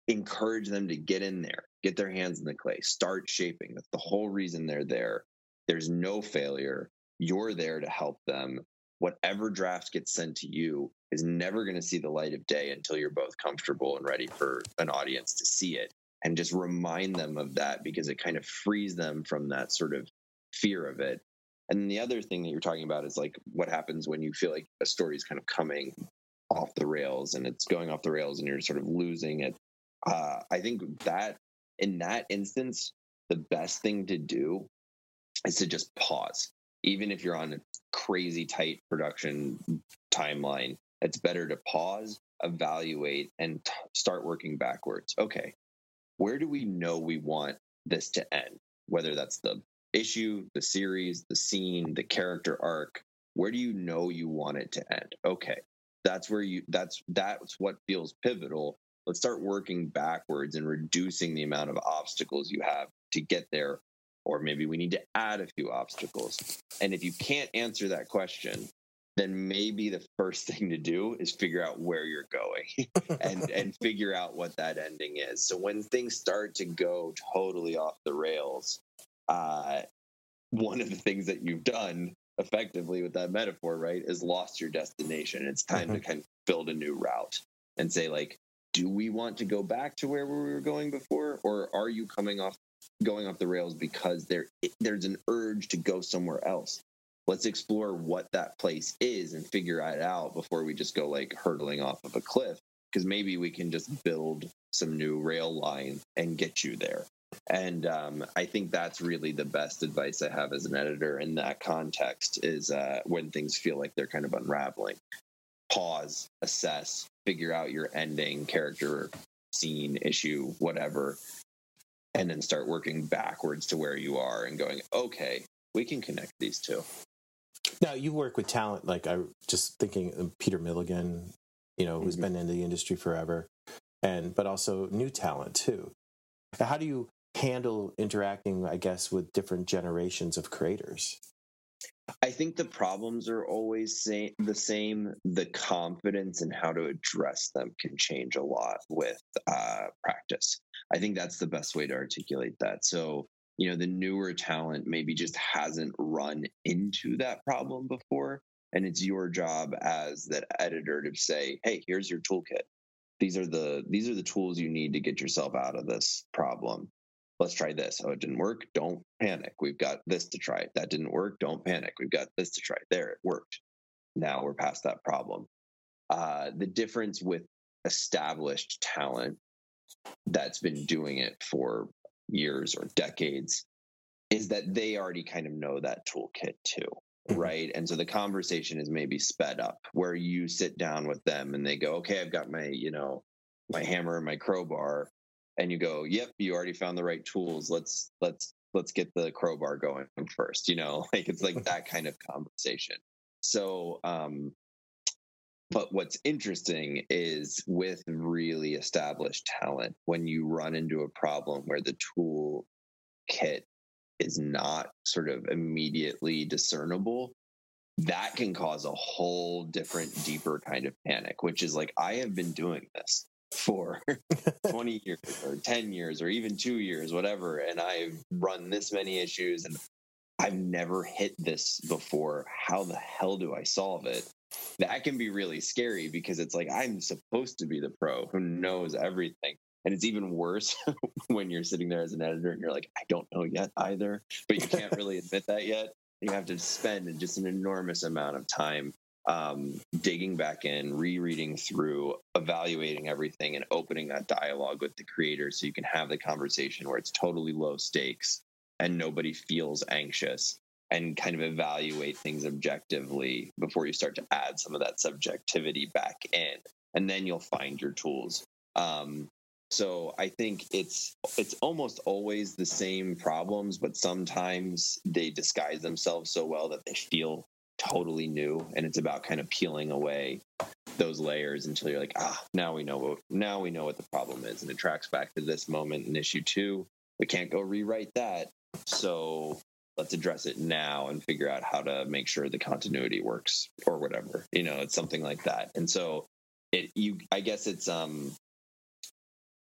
B: encourage them to get in there, get their hands in the clay, start shaping. That's the whole reason they're there. There's no failure. You're there to help them. Whatever draft gets sent to you is never going to see the light of day until you're both comfortable and ready for an audience to see it. And just remind them of that because it kind of frees them from that sort of fear of it. And the other thing that you're talking about is like what happens when you feel like a story is kind of coming off the rails and it's going off the rails and you're sort of losing it uh, I think that in that instance, the best thing to do is to just pause. Even if you're on a crazy tight production timeline, it's better to pause, evaluate, and t- start working backwards. Okay, where do we know we want this to end? Whether that's the issue, the series, the scene, the character arc, where do you know you want it to end? Okay, that's where you that's that's what feels pivotal. Let's start working backwards and reducing the amount of obstacles you have to get there or maybe we need to add a few obstacles. And if you can't answer that question then maybe the first thing to do is figure out where you're going and and figure out what that ending is. So when things start to go totally off the rails uh, one of the things that you've done effectively with that metaphor right is lost your destination. It's time mm-hmm. to kind of build a new route and say like do we want to go back to where we were going before or are you coming off going off the rails because there there's an urge to go somewhere else? Let's explore what that place is and figure it out before we just go like hurtling off of a cliff because maybe we can just build some new rail line and get you there and um, i think that's really the best advice i have as an editor in that context is uh, when things feel like they're kind of unraveling pause assess figure out your ending character scene issue whatever and then start working backwards to where you are and going okay we can connect these two
A: now you work with talent like i just thinking peter milligan you know who's mm-hmm. been in the industry forever and but also new talent too how do you handle interacting i guess with different generations of creators
B: I think the problems are always the same. The confidence and how to address them can change a lot with uh, practice. I think that's the best way to articulate that. So, you know, the newer talent maybe just hasn't run into that problem before. And it's your job as that editor to say, hey, here's your toolkit. These are the these are the tools you need to get yourself out of this problem let's try this. Oh, it didn't work. Don't panic. We've got this to try. That didn't work. Don't panic. We've got this to try. There, it worked. Now we're past that problem. Uh, the difference with established talent that's been doing it for years or decades is that they already kind of know that toolkit too mm-hmm. right and so the conversation is maybe sped up where you sit down with them and they go okay i've got my you know my hammer and my crowbar and you go, "Yep, you already found the right tools. Let's let's let's get the crowbar going first. You know, like it's like that kind of conversation. So, um, but what's interesting is with really established talent, when you run into a problem where the tool kit is not sort of immediately discernible, that can cause a whole different, deeper kind of panic, which is like, I have been doing this for 20 years or 10 years or even two years, whatever. And I've run this many issues and I've never hit this before. How the hell do I solve it? That can be really scary because it's like I'm supposed to be the pro who knows everything. And it's even worse when you're sitting there as an editor and you're like, I don't know yet either, but you can't really admit that yet. You have to spend just an enormous amount of time um, digging back in, rereading through, evaluating everything, and opening that dialogue with the creator so you can have the conversation where it's totally low stakes and nobody feels anxious. and kind of evaluate things objectively before you start to add some of that subjectivity back in and then you'll find your tools um, so i think it's it's almost always the same problems but sometimes they disguise themselves so well that they feel totally new and it's about kind of peeling away those layers until you're like ah now we know what now we know what the problem is. And it tracks back to this moment in issue two. We can't go rewrite that. So let's address it now and figure out how to make sure the continuity works or whatever you know it's something like that. And so it you i guess it's um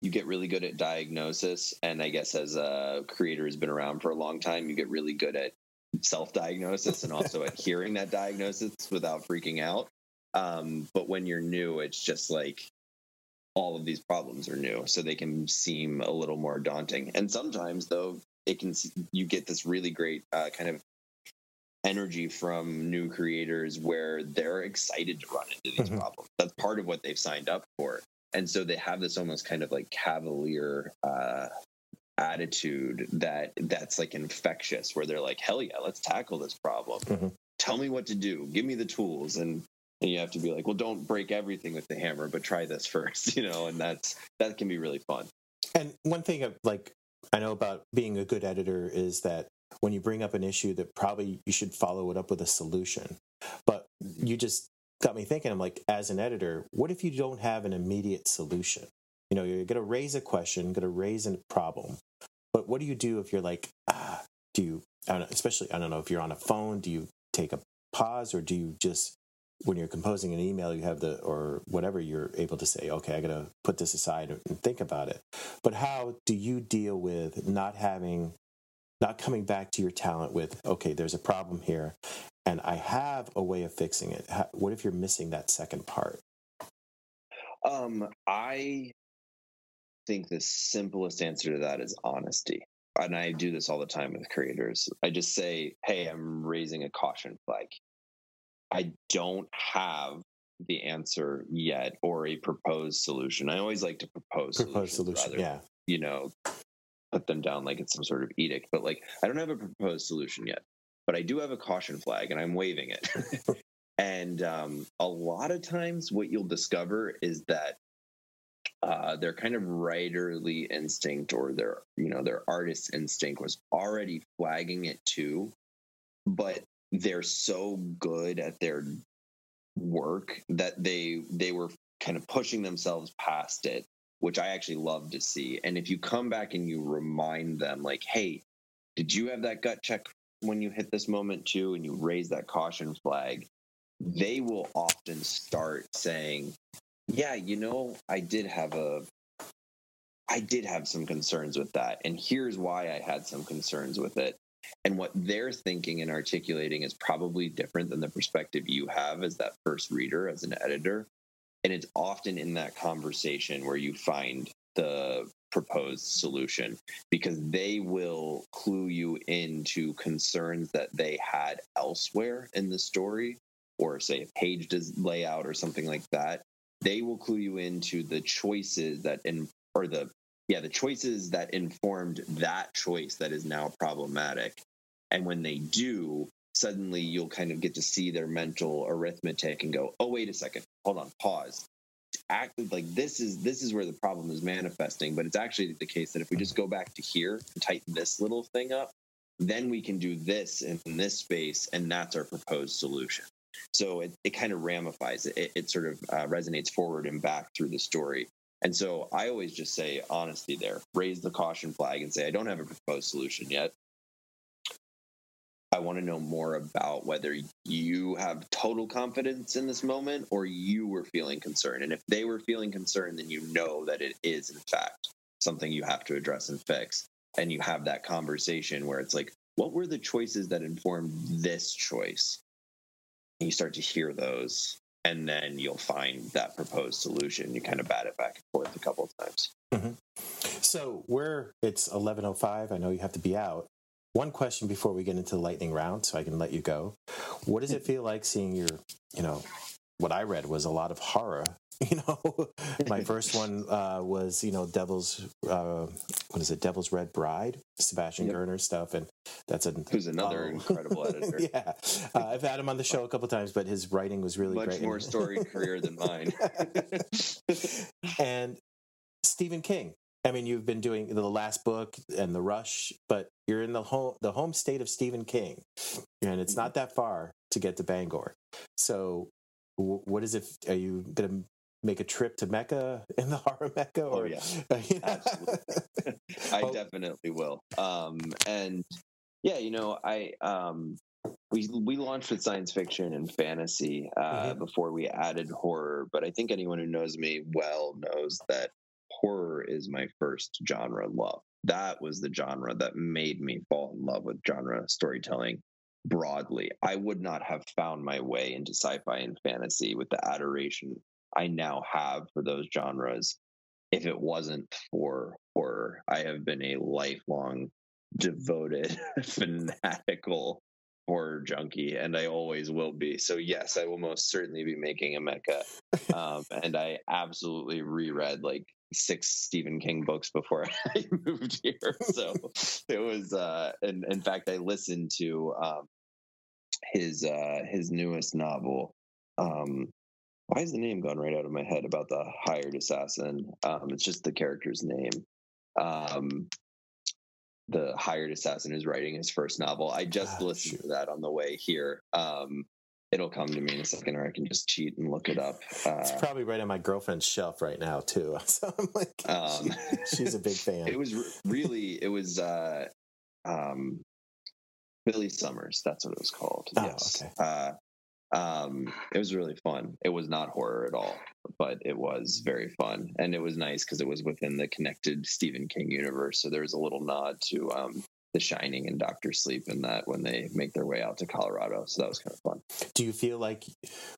B: you get really good at diagnosis and i guess as a creator has been around for a long time you get really good at self-diagnosis and also at hearing that diagnosis without freaking out. Um, but when you're new it's just like all of these problems are new so they can seem a little more daunting. And sometimes though it can you get this really great uh, kind of energy from new creators where they're excited to run into these mm-hmm. problems. That's part of what they've signed up for. And so they have this almost kind of like cavalier uh, attitude that that's like infectious where they're like hell yeah let's tackle this problem. Mm-hmm. tell me what to do. Give me the tools. And and you have to be like well don't break everything with the hammer but try this first you know and that's that can be really fun.
A: And one thing of like i know about being a good editor is that when you bring up an issue that probably you should follow it up with a solution. But you just got me thinking i'm like as an editor what if you don't have an immediate solution you know you're going to raise a question going to raise a problem but what do you do if you're like, ah, do you, I know, especially, I don't know, if you're on a phone, do you take a pause or do you just, when you're composing an email, you have the, or whatever, you're able to say, okay, I got to put this aside and think about it. But how do you deal with not having, not coming back to your talent with, okay, there's a problem here and I have a way of fixing it? what if you're missing that second part?
B: Um, I think the simplest answer to that is honesty. And I do this all the time with creators. I just say, hey, I'm raising a caution flag. I don't have the answer yet or a proposed solution. I always like to propose
A: proposed solution, rather, yeah.
B: You know, put them down like it's some sort of edict. But like, I don't have a proposed solution yet, but I do have a caution flag, and I'm waving it. and um, a lot of times, what you'll discover is that uh, their kind of writerly instinct or their you know their artist instinct was already flagging it too but they're so good at their work that they they were kind of pushing themselves past it which i actually love to see. And if you come back and you remind them like hey did you have that gut check when you hit this moment too? and you raise that caution flag they will often start saying yeah, you know, I did have a I did have some concerns with that. And here's why I had some concerns with it. And what they're thinking and articulating is probably different than the perspective you have as that first reader, as an editor. And it's often in that conversation where you find the proposed solution because they will clue you into concerns that they had elsewhere in the story or say a page layout or something like that they will clue you into the choices that in or the yeah the choices that informed that choice that is now problematic. And when they do suddenly you'll kind of get to see their mental arithmetic and go oh wait a second. Hold on. Pause. Act like this is this is where the problem is manifesting but it's actually the case that if we just go back to here and tighten this little thing up then we can do this in this space and that's our proposed solution so it, it kind of ramifies, it, it sort of uh, resonates forward and back through the story. And so I always just say honesty there, raise the caution flag and say, I don't have a proposed solution yet. I want to know more about whether you have total confidence in this moment or you were feeling concerned. And if they were feeling concerned, then you know that it is, in fact, something you have to address and fix. And you have that conversation where it's like, what were the choices that informed this choice? You start to hear those and then you'll find that proposed solution. You kind of bat it back and forth a couple of times. Mm-hmm.
A: so we're it's 11.05 i know you have to be out. One question before we get into the lightning round so i can let you go. What does it feel like seeing your you know what i read was a lot of horror You know, my first one uh, was you know Devil's uh, what is it? Devil's Red Bride, Sebastian
B: Yep.
A: Girner stuff, and that's a
B: Who's another
A: oh.
B: incredible editor.
A: yeah, uh, I've had him on the show a couple times, but his writing was really
B: Much
A: great.
B: more story career than mine.
A: and Stephen King. I mean, you've been doing the last book and the Rush, but you're in the home the home state of Stephen King, and it's not that far to get to Bangor. So, what is it? Are you going to make a trip to Mecca in the horror Mecca?
B: Oh,
A: Or
B: yeah. Absolutely. I
A: Oh.
B: definitely will. Um, and yeah, you know, I um, we we launched with science fiction and fantasy uh,
A: Mhm.
B: before we added horror. But I think anyone who knows me well knows that horror is my first genre love. That was the genre that made me fall in love with genre storytelling broadly. I would not have found my way into sci-fi and fantasy with the adoration I now have for those genres if it wasn't for horror. I have been a lifelong devoted fanatical horror junkie and I always will be. So yes, I will most certainly be making a mecca. Um, and I absolutely reread like six Stephen King books before I moved here. So it was uh and in fact I listened to um his uh his newest novel. Um why is the name gone right out of my head about the hired assassin? Um it's just the character's name. Um the hired assassin is writing his first novel. I just
A: Ah,
B: listened
A: shoot.
B: to that on the way here. Um it'll come to me in a second or I can just cheat and look it up.
A: it's
B: Uh,
A: probably right on my girlfriend's shelf right now too. So I'm like,
B: Um,
A: she's a big fan.
B: it was re- really it was uh um billy summers that's what it was called
A: Oh,
B: yes
A: okay.
B: uh um it was really fun it was not horror at all but it was very fun and it was nice because it was within the connected stephen king universe so there was a little nod to um the shining and doctor sleep in that when they make their way out to colorado so that was kind of fun
A: Do you feel like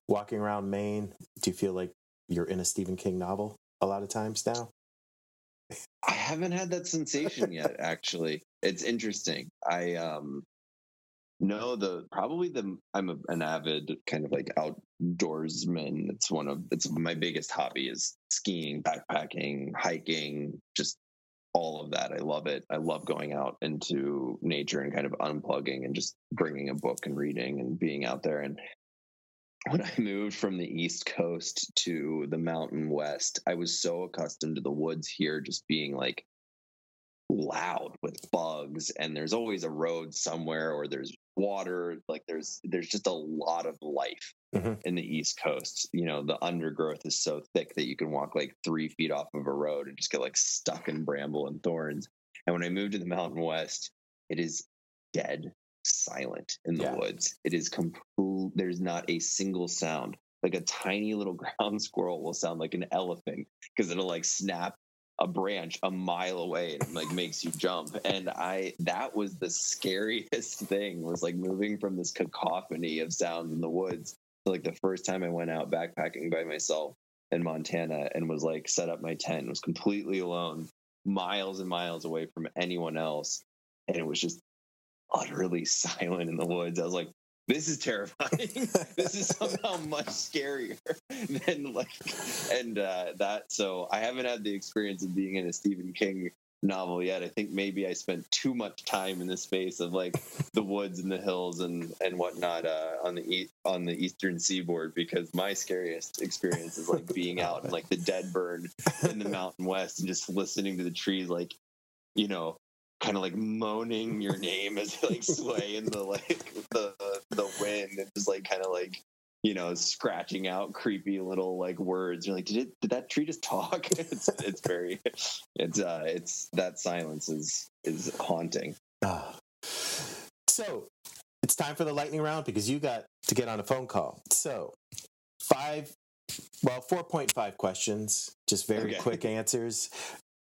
A: walking around Maine? Do you feel like you're in a Stephen King novel a lot of times now?
B: I haven't had that sensation yet. Actually, it's interesting. I um know the probably the I'm a, an avid kind of like outdoorsman. It's one of it's my biggest hobby is skiing, backpacking, hiking, just all of that. I love it. I love going out into nature and kind of unplugging and just bringing a book and reading and being out there. And when I moved from the East Coast to the Mountain West, I was so accustomed to the woods here just being like loud with bugs and there's always a road somewhere or there's water like there's there's just a lot of life
A: Mhm.
B: in the east coast you know the undergrowth is so thick that you can walk like three feet off of a road and just get like stuck in bramble and thorns and when i moved to the mountain west it is dead silent in the
A: Yeah.
B: woods it is complete there's not a single sound like a tiny little ground squirrel will sound like an elephant because it'll like snap a branch a mile away and like makes you jump. And i that was the scariest thing was like moving from this cacophony of sounds in the woods like the first time i went out backpacking by myself in montana and was like set up my tent was completely alone miles and miles away from anyone else. And it was just utterly silent in the woods. I was like this is terrifying. This is somehow much scarier than like and uh that so i haven't had the experience of being in a stephen king novel yet. I think maybe i spent too much time in the space of like the woods and the hills and and whatnot uh on the east on the eastern seaboard because my scariest experience is like being out in like the dead bird in the mountain west and just listening to the trees like you know kind of like moaning your name as they like sway in the like the the wind and just like kind of like you know scratching out creepy little like words you're like did it did that tree just talk it's it's very it's uh it's that silence is is haunting
A: Ah. So it's time for the lightning round because you got to get on a phone call. So five, well, 4.5 questions, just very
B: Okay.
A: quick answers.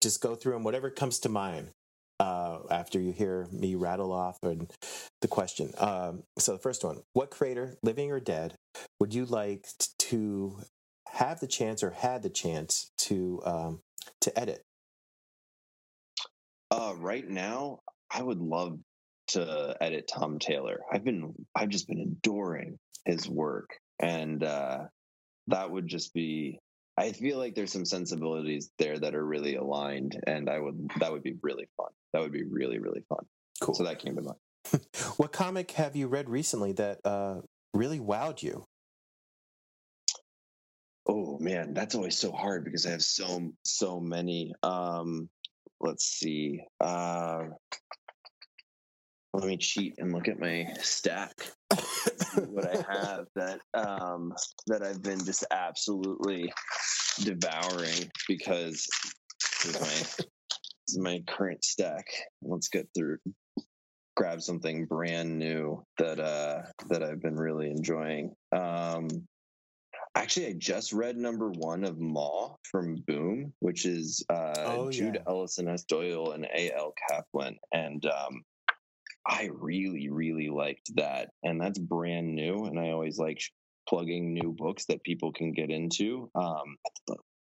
A: Just go through them, whatever comes to mind uh, after you hear me rattle off and the question. Um, so the first one What creator, living or dead, would you like to have the chance or had the chance to um, to edit?
B: uh right now i would love to edit tom taylor i've been i've just been adoring his work and uh that would just be I feel like there's some sensibilities there that are really aligned, and I would that would be really fun. That would be really really fun.
A: Cool.
B: So that came to mind.
A: what comic have you read recently that uh, really wowed you?
B: Oh man, that's always so hard because I have so so many. Um, let's see. Uh, let me cheat and look at my stack. what I have that um, that I've been just absolutely devouring because my is my current stack. Let's get through grab something brand new that uh that I've been really enjoying. Um actually I just read number one of Maw from Boom, which is uh
A: Oh,
B: Jude
A: yeah.
B: Ellison S. Doyle and A. L. Kaplan. And um I really, really liked that. And that's brand new. And I always like plugging new books that people can get into. Um,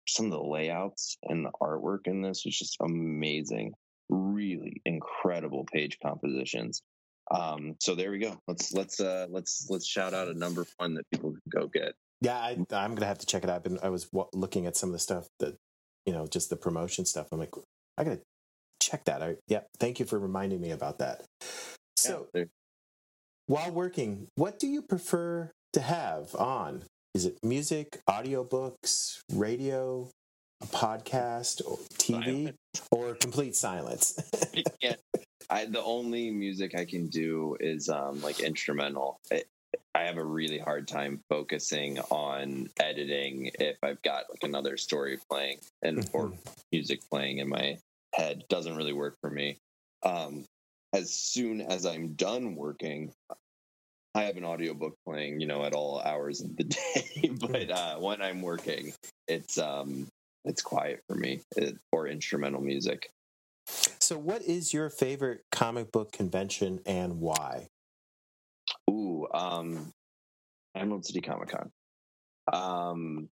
B: some of the layouts and the artwork in this was just amazing. Really incredible page compositions. Um, so there we go. Let's let's uh, let's let's shout out a number one that people can go get.
A: Yeah, I, I'm gonna have to check it out. I've been, I was wa looking at some of the stuff that, you know, just the promotion stuff. I'm like, I gotta check that. I, yeah, thank you for reminding me about that. So,
B: Yeah,
A: while working, what do you prefer to have on? Is it music, audiobooks, radio, a podcast, or TV, or complete silence?
B: Can't. I the only music I can do is um like instrumental. I, I have a really hard time focusing on editing if I've got like another story playing and or music playing in my head. Doesn't really work for me. Um, as soon as I'm done working, I have an audiobook playing, you know, at all hours of the day. but uh, when I'm working, it's um it's quiet for me, it, or instrumental music.
A: so, what is your favorite comic book convention and why?
B: Ooh, um, Emerald City Comic Con. Um,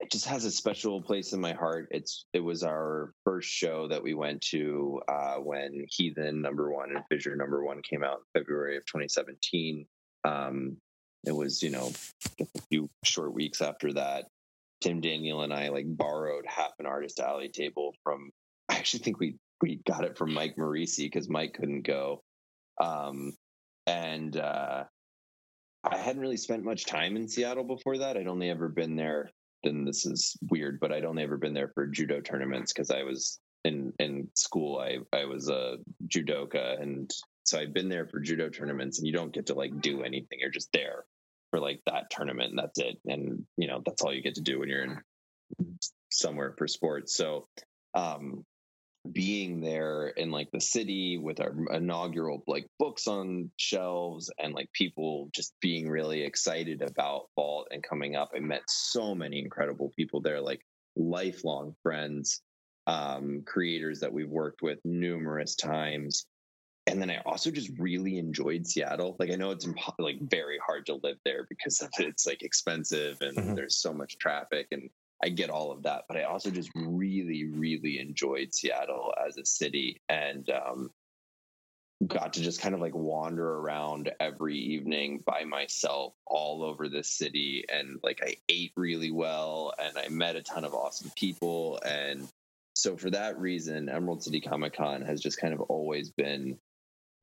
B: it just has a special place in my heart. It's it was our first show that we went to uh, when Heathen number one and Fissure number one came out in February of 2017. Um, it was you know a few short weeks after that. Tim Daniel and I like borrowed half an artist alley table from. I actually think we we got it from Mike Marisi because Mike couldn't go. Um, and uh, I hadn't really spent much time in Seattle before that. I'd only ever been there. And this is weird, but I'd only ever been there for judo tournaments because I was in in school. I I was a judoka, and so I've been there for judo tournaments. And you don't get to like do anything; you're just there for like that tournament, and that's it. And you know that's all you get to do when you're in somewhere for sports. So um, being there in like the city with our inaugural like books on shelves and like people just being really excited about vault and coming up i met so many incredible people there like lifelong friends um creators that we've worked with numerous times and then i also just really enjoyed seattle like i know it's impo- like very hard to live there because of it's like expensive and
A: Mhm.
B: there's so much traffic and I get all of that, but I also just really, really enjoyed Seattle as a city and um, got to just kind of like wander around every evening by myself all over this city. And like I ate really well and I met a ton of awesome people. And so for that reason, Emerald City Comic Con has just kind of always been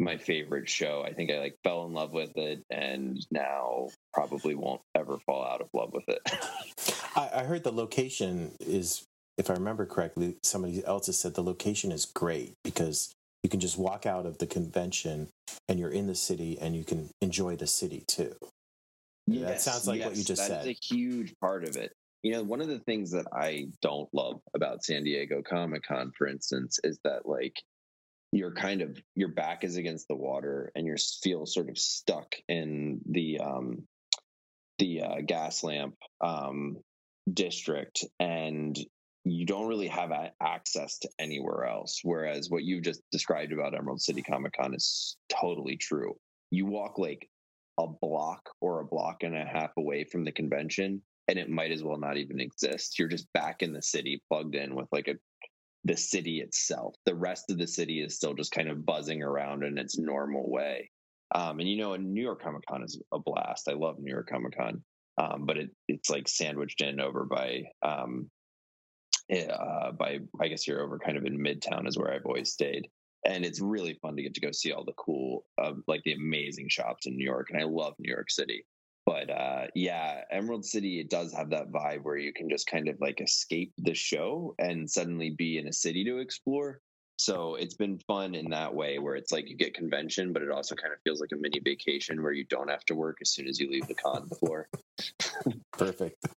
B: my favorite show. I think I like fell in love with it and now probably won't ever fall out of love with it.
A: I, I heard the location is, if I remember correctly, somebody else has said the location is great because you can just walk out of the convention and you're in the city and you can enjoy the city too. Yeah, that sounds like what you just said.
B: a huge part of it. You know, one of the things that I don't love about San Diego Comic Con, for instance, is that like you're kind of your back is against the water and you feel sort of stuck in the um the uh, gas lamp um district and you don't really have access to anywhere else. Whereas what you've just described about emerald city comic con is totally true. You walk like a block or a block and a half away from the convention and it might as well not even exist. You're just back in the city plugged in with like a the city itself the rest of the city is still just kind of buzzing around in its normal way um, and you know, New York Comic Con is a blast. I love New York Comic Con. um, but it, it's like sandwiched in over by um, eh, uh, by I guess you're over kind of in Midtown is where I've always stayed, and it's really fun to get to go see all the cool, uh, like the amazing shops in New York, and I love New York City. But uh, yeah, Emerald City it does have that vibe where you can just kind of like escape the show and suddenly be in a city to explore. So it's been fun in that way where it's like you get convention, but it also kind of feels like a mini vacation where you don't have to work as soon as you leave the con floor.
A: Perfect.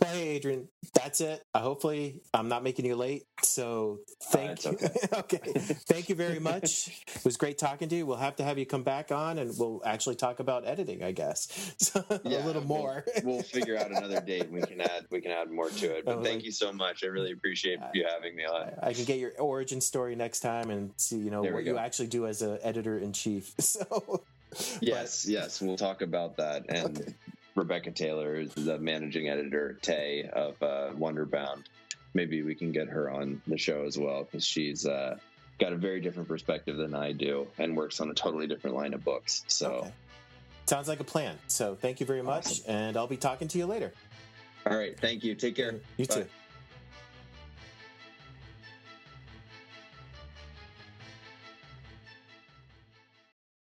A: Well, hey, Adrian, that's it. Uh, hopefully, I'm not making you late. So thank
B: Uh,
A: you.
B: it's
A: Okay. Thank you very much. It was great talking to you. We'll have to have you come back on and we'll actually talk about editing, I guess. So, a
B: Yeah,
A: little
B: we'll-
A: more.
B: we'll figure out another date. and We can add we can add more to it. But
A: Oh,
B: thank
A: like-
B: you so much. I really appreciate you having me on.
A: I can get your origin story next time and see, you know,
B: There
A: what you actually do as an editor in chief. So,
B: Yes, yes, we'll talk about that. And
A: Okay.
B: Rebecca Taylor is the managing editor, Tay of uh, Wonderbound. Maybe we can get her on the show as well because she's uh, got a very different perspective than I do and works on a totally different line of books. So,
A: okay. sounds like a plan. So, thank you very much.
B: Awesome.
A: And I'll be talking to you later.
B: all right, thank you. Take care.
A: You
B: Bye.
A: too.